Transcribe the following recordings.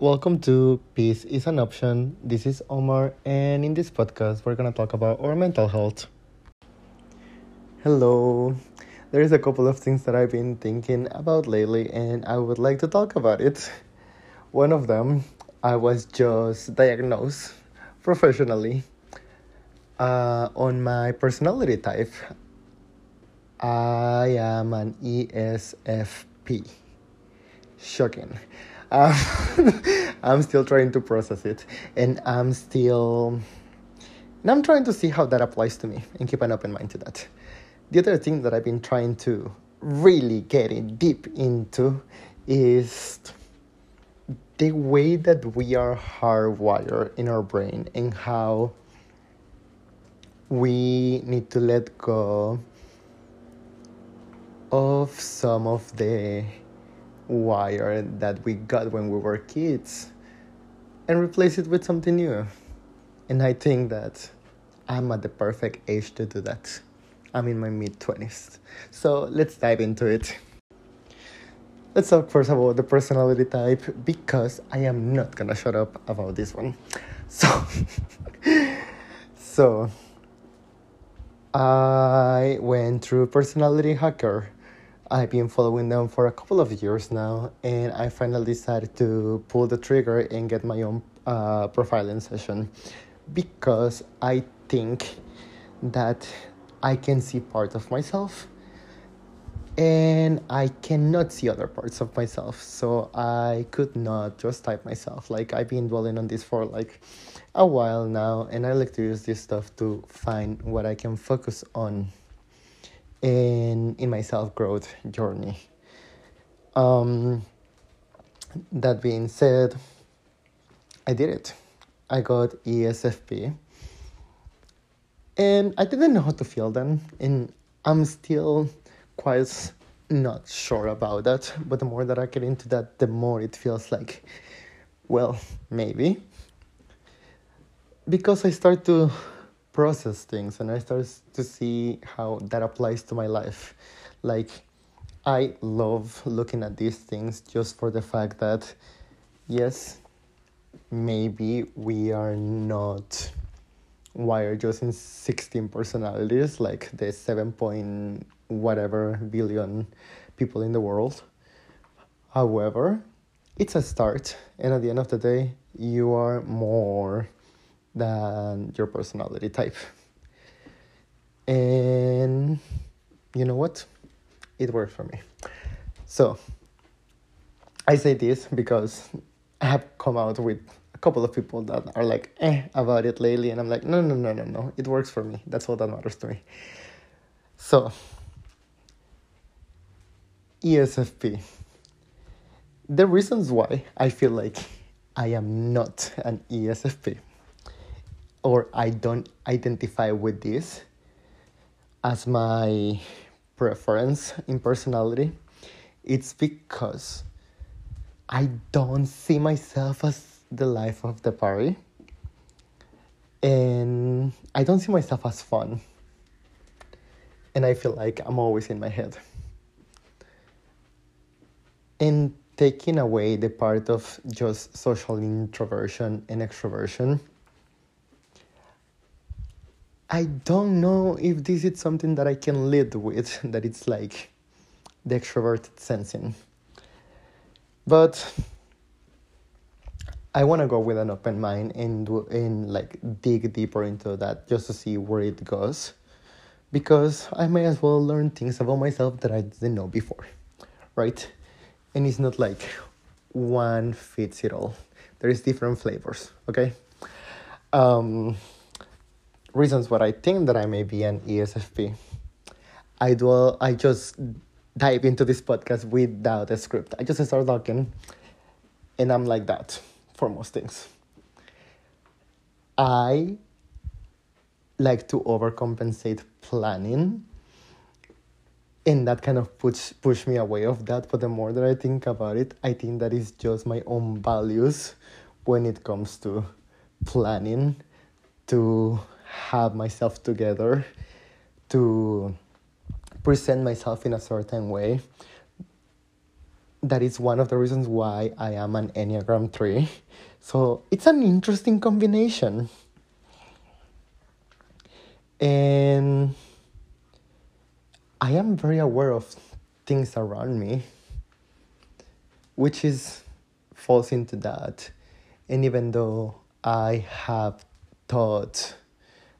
Welcome to Peace is an Option. This is Omar, and in this podcast, we're gonna talk about our mental health. Hello. There is a couple of things that I've been thinking about lately, and I would like to talk about it. One of them, I was just diagnosed professionally uh, on my personality type. I am an ESFP. Shocking. Um, I'm still trying to process it, and I'm still, and I'm trying to see how that applies to me, and keep an open mind to that. The other thing that I've been trying to really get in deep into is the way that we are hardwired in our brain and how we need to let go of some of the wire that we got when we were kids and replace it with something new. And I think that I'm at the perfect age to do that. I'm in my mid 20s. So let's dive into it. Let's talk first about the personality type because I am not gonna shut up about this one. So, so I went through personality hacker I've been following them for a couple of years now, and I finally decided to pull the trigger and get my own uh, profiling session because I think that I can see part of myself and I cannot see other parts of myself. So I could not just type myself. Like I've been dwelling on this for like a while now, and I like to use this stuff to find what I can focus on in in my self growth journey. Um, that being said, I did it. I got ESFP, and I didn't know how to feel then, and I'm still quite not sure about that. But the more that I get into that, the more it feels like, well, maybe. Because I start to process things and I start to see how that applies to my life. Like, I love looking at these things just for the fact that, yes, maybe we are not wired just in 16 personalities, like the 7 point whatever billion people in the world. However, it's a start, and at the end of the day, you are more than your personality type. And you know what? It worked for me. So I say this because I have come out with a couple of people that are like eh about it lately, and I'm like, no, no, no, no, no. It works for me. That's all that matters to me. So ESFP. The reasons why I feel like I am not an ESFP or I don't identify with this as my preference in personality, it's because I don't see myself as the life of the party. And I don't see myself as fun. And I feel like I'm always in my head. And taking away the part of just social introversion and extroversion I don't know if this is something that I can lead with, that it's like the extroverted sensing. But I want to go with an open mind and and like dig deeper into that just to see where it goes, because I may as well learn things about myself that I didn't know before, right? And it's not like one fits it all. There is different flavors. Okay. Um, reasons what I think that I may be an ESFP. I do I just dive into this podcast without a script. I just start talking and I'm like that for most things. I like to overcompensate planning and that kind of push push me away of that but the more that i think about it i think that is just my own values when it comes to planning to have myself together to present myself in a certain way that is one of the reasons why I am an Enneagram 3. So it's an interesting combination. And I am very aware of things around me, which is falls into that. And even though I have thought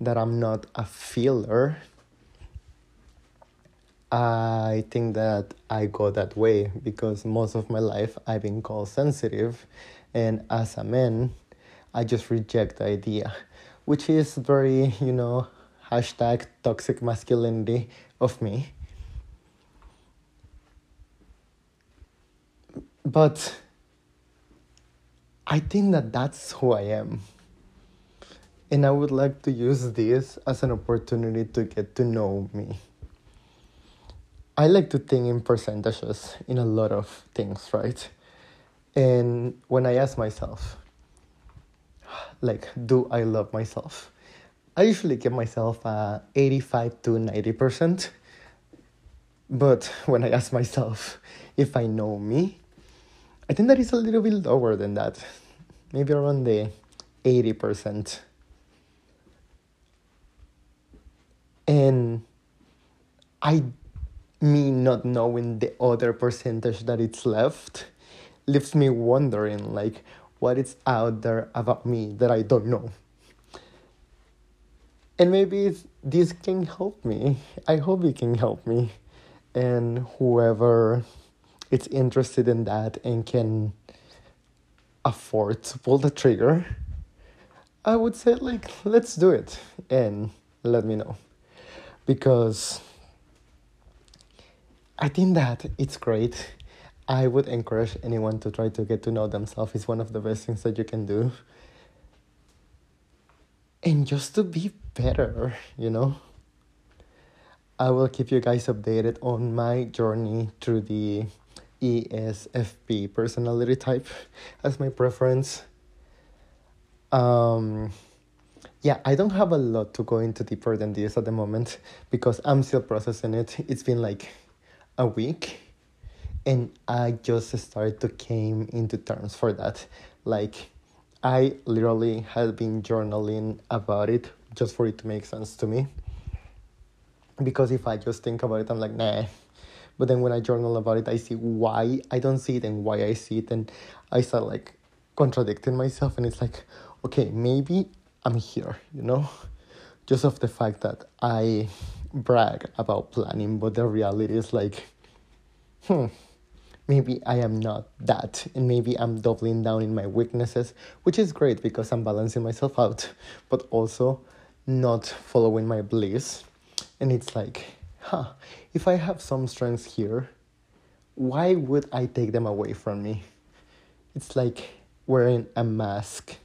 that I'm not a feeler, I think that I go that way because most of my life I've been called sensitive, and as a man, I just reject the idea, which is very, you know, hashtag toxic masculinity of me. But I think that that's who I am. And I would like to use this as an opportunity to get to know me. I like to think in percentages in a lot of things, right? And when I ask myself, like, do I love myself? I usually give myself a 85 to 90%. But when I ask myself if I know me, I think that is a little bit lower than that. Maybe around the 80%. And I me not knowing the other percentage that it's left leaves me wondering like what is out there about me that I don't know. And maybe this can help me. I hope it can help me. And whoever is interested in that and can afford to pull the trigger, I would say like let's do it and let me know. Because I think that it's great. I would encourage anyone to try to get to know themselves. It's one of the best things that you can do. And just to be better, you know? I will keep you guys updated on my journey through the ESFP personality type as my preference. Um, yeah, I don't have a lot to go into deeper than this at the moment because I'm still processing it. It's been like a week and I just started to came into terms for that. Like I literally had been journaling about it just for it to make sense to me. Because if I just think about it, I'm like, nah. But then when I journal about it, I see why I don't see it and why I see it, and I start like contradicting myself, and it's like, okay, maybe I'm here, you know, just of the fact that I brag about planning, but the reality is like, hmm, maybe I am not that, and maybe I'm doubling down in my weaknesses, which is great because I'm balancing myself out, but also not following my bliss. And it's like, huh, if I have some strengths here, why would I take them away from me? It's like wearing a mask.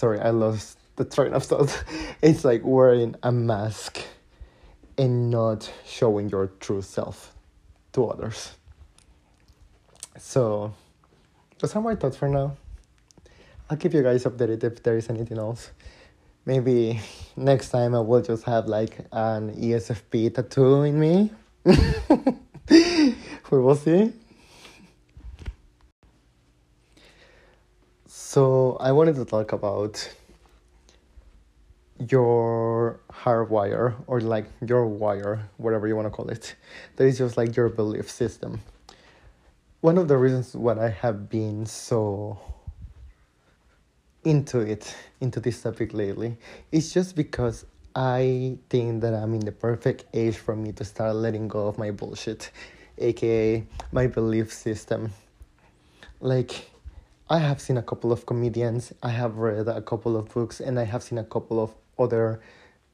Sorry, I lost the train of thought. It's like wearing a mask and not showing your true self to others. So, those are my thoughts for now. I'll keep you guys updated if there is anything else. Maybe next time I will just have like an ESFP tattoo in me. we will see. So, I wanted to talk about your hardwire or like your wire, whatever you want to call it. That is just like your belief system. One of the reasons why I have been so into it, into this topic lately, is just because I think that I'm in the perfect age for me to start letting go of my bullshit, aka my belief system. Like, I have seen a couple of comedians, I have read a couple of books, and I have seen a couple of other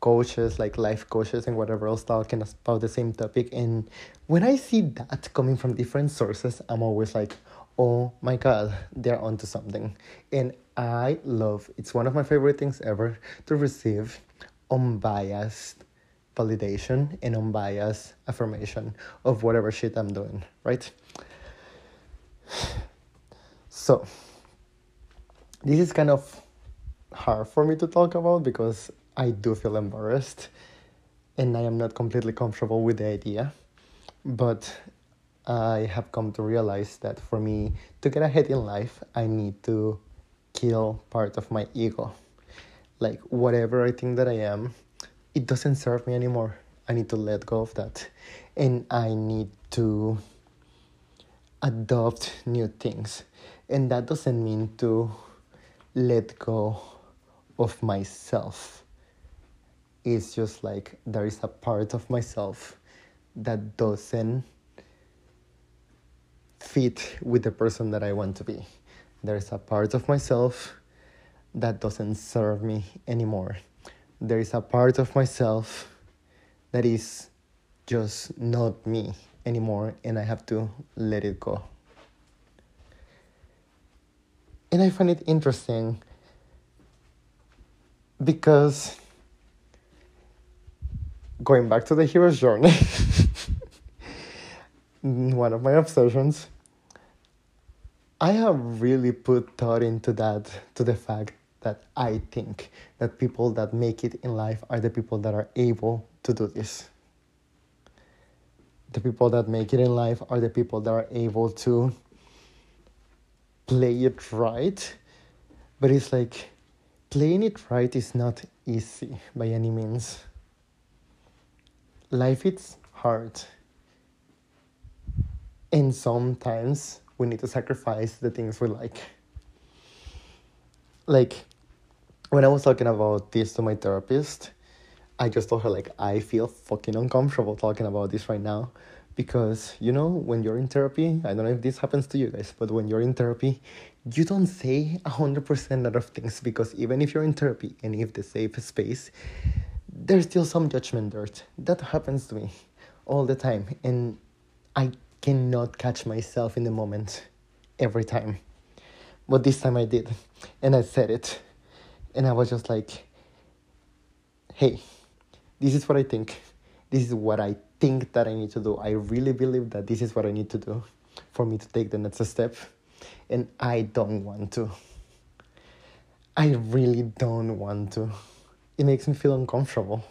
coaches like life coaches and whatever else talking about the same topic. And when i see that coming from different sources i'm always like oh my god they're onto something. And i love it's one of my favorite things ever to receive unbiased validation and unbiased affirmation of whatever shit i'm doing right? So this is kind of hard for me to talk about because I do feel embarrassed and I am not completely comfortable with the idea. But I have come to realize that for me to get ahead in life, I need to kill part of my ego. Like, whatever I think that I am, it doesn't serve me anymore. I need to let go of that. And I need to adopt new things. And that doesn't mean to let go of myself. It's just like there is a part of myself that doesn't fit with the person that I want to be. There's a part of myself that doesn't serve me anymore. There is a part of myself that is just not me anymore, and I have to let it go. And I find it interesting because going back to the hero's journey, one of my obsessions, I have really put thought into that, to the fact that I think that people that make it in life are the people that are able to do this. The people that make it in life are the people that are able to play it right. But it's like playing it right is not easy by any means. Life is hard. And sometimes we need to sacrifice the things we like. Like when I was talking about this to my therapist, I just told her like I feel fucking uncomfortable talking about this right now because you know when you're in therapy, I don't know if this happens to you guys, but when you're in therapy, you don't say a hundred percent lot of things because even if you're in therapy and if the safe space, there's still some judgment dirt. That happens to me all the time, and I cannot catch myself in the moment every time. But this time I did, and I said it, and I was just like, "Hey, this is what I think. This is what I think that I need to do. I really believe that this is what I need to do for me to take the next step. And I don't want to. I really don't want to. It makes me feel uncomfortable.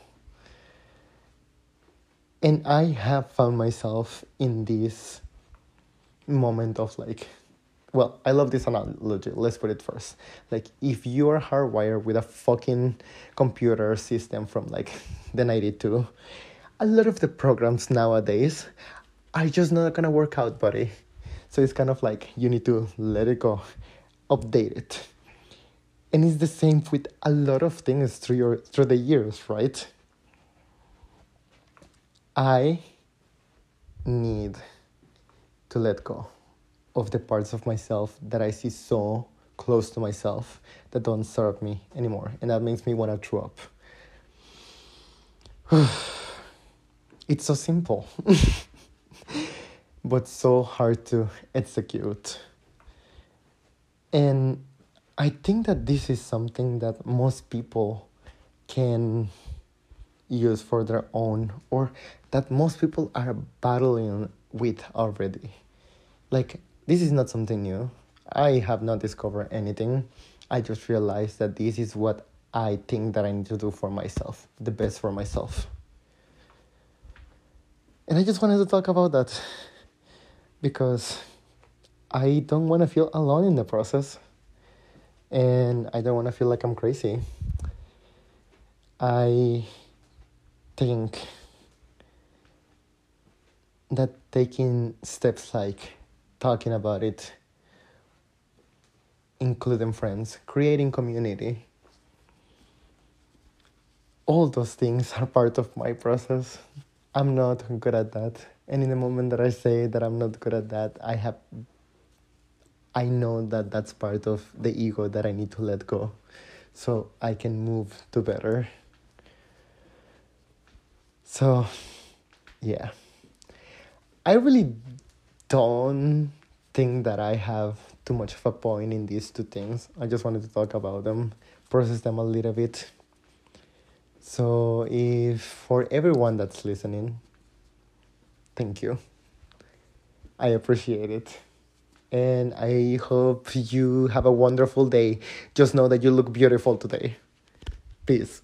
And I have found myself in this moment of like, well, I love this analogy. Let's put it first. Like, if you are hardwired with a fucking computer system from like the 92, a lot of the programs nowadays are just not gonna work out, buddy. So it's kind of like you need to let it go, update it. And it's the same with a lot of things through your through the years, right? I need to let go of the parts of myself that I see so close to myself that don't serve me anymore. And that makes me want to throw up. it's so simple, but so hard to execute. And I think that this is something that most people can use for their own, or that most people are battling with already. Like, this is not something new. I have not discovered anything. I just realized that this is what I think that I need to do for myself, the best for myself. And I just wanted to talk about that because I don't want to feel alone in the process. And I don't want to feel like I'm crazy. I think that taking steps like talking about it, including friends, creating community, all those things are part of my process. I'm not good at that. And in the moment that I say that I'm not good at that, I have I know that that's part of the ego that I need to let go so I can move to better. So, yeah. I really don't think that I have too much of a point in these two things. I just wanted to talk about them, process them a little bit. So, if for everyone that's listening, thank you. I appreciate it. And I hope you have a wonderful day. Just know that you look beautiful today. Peace.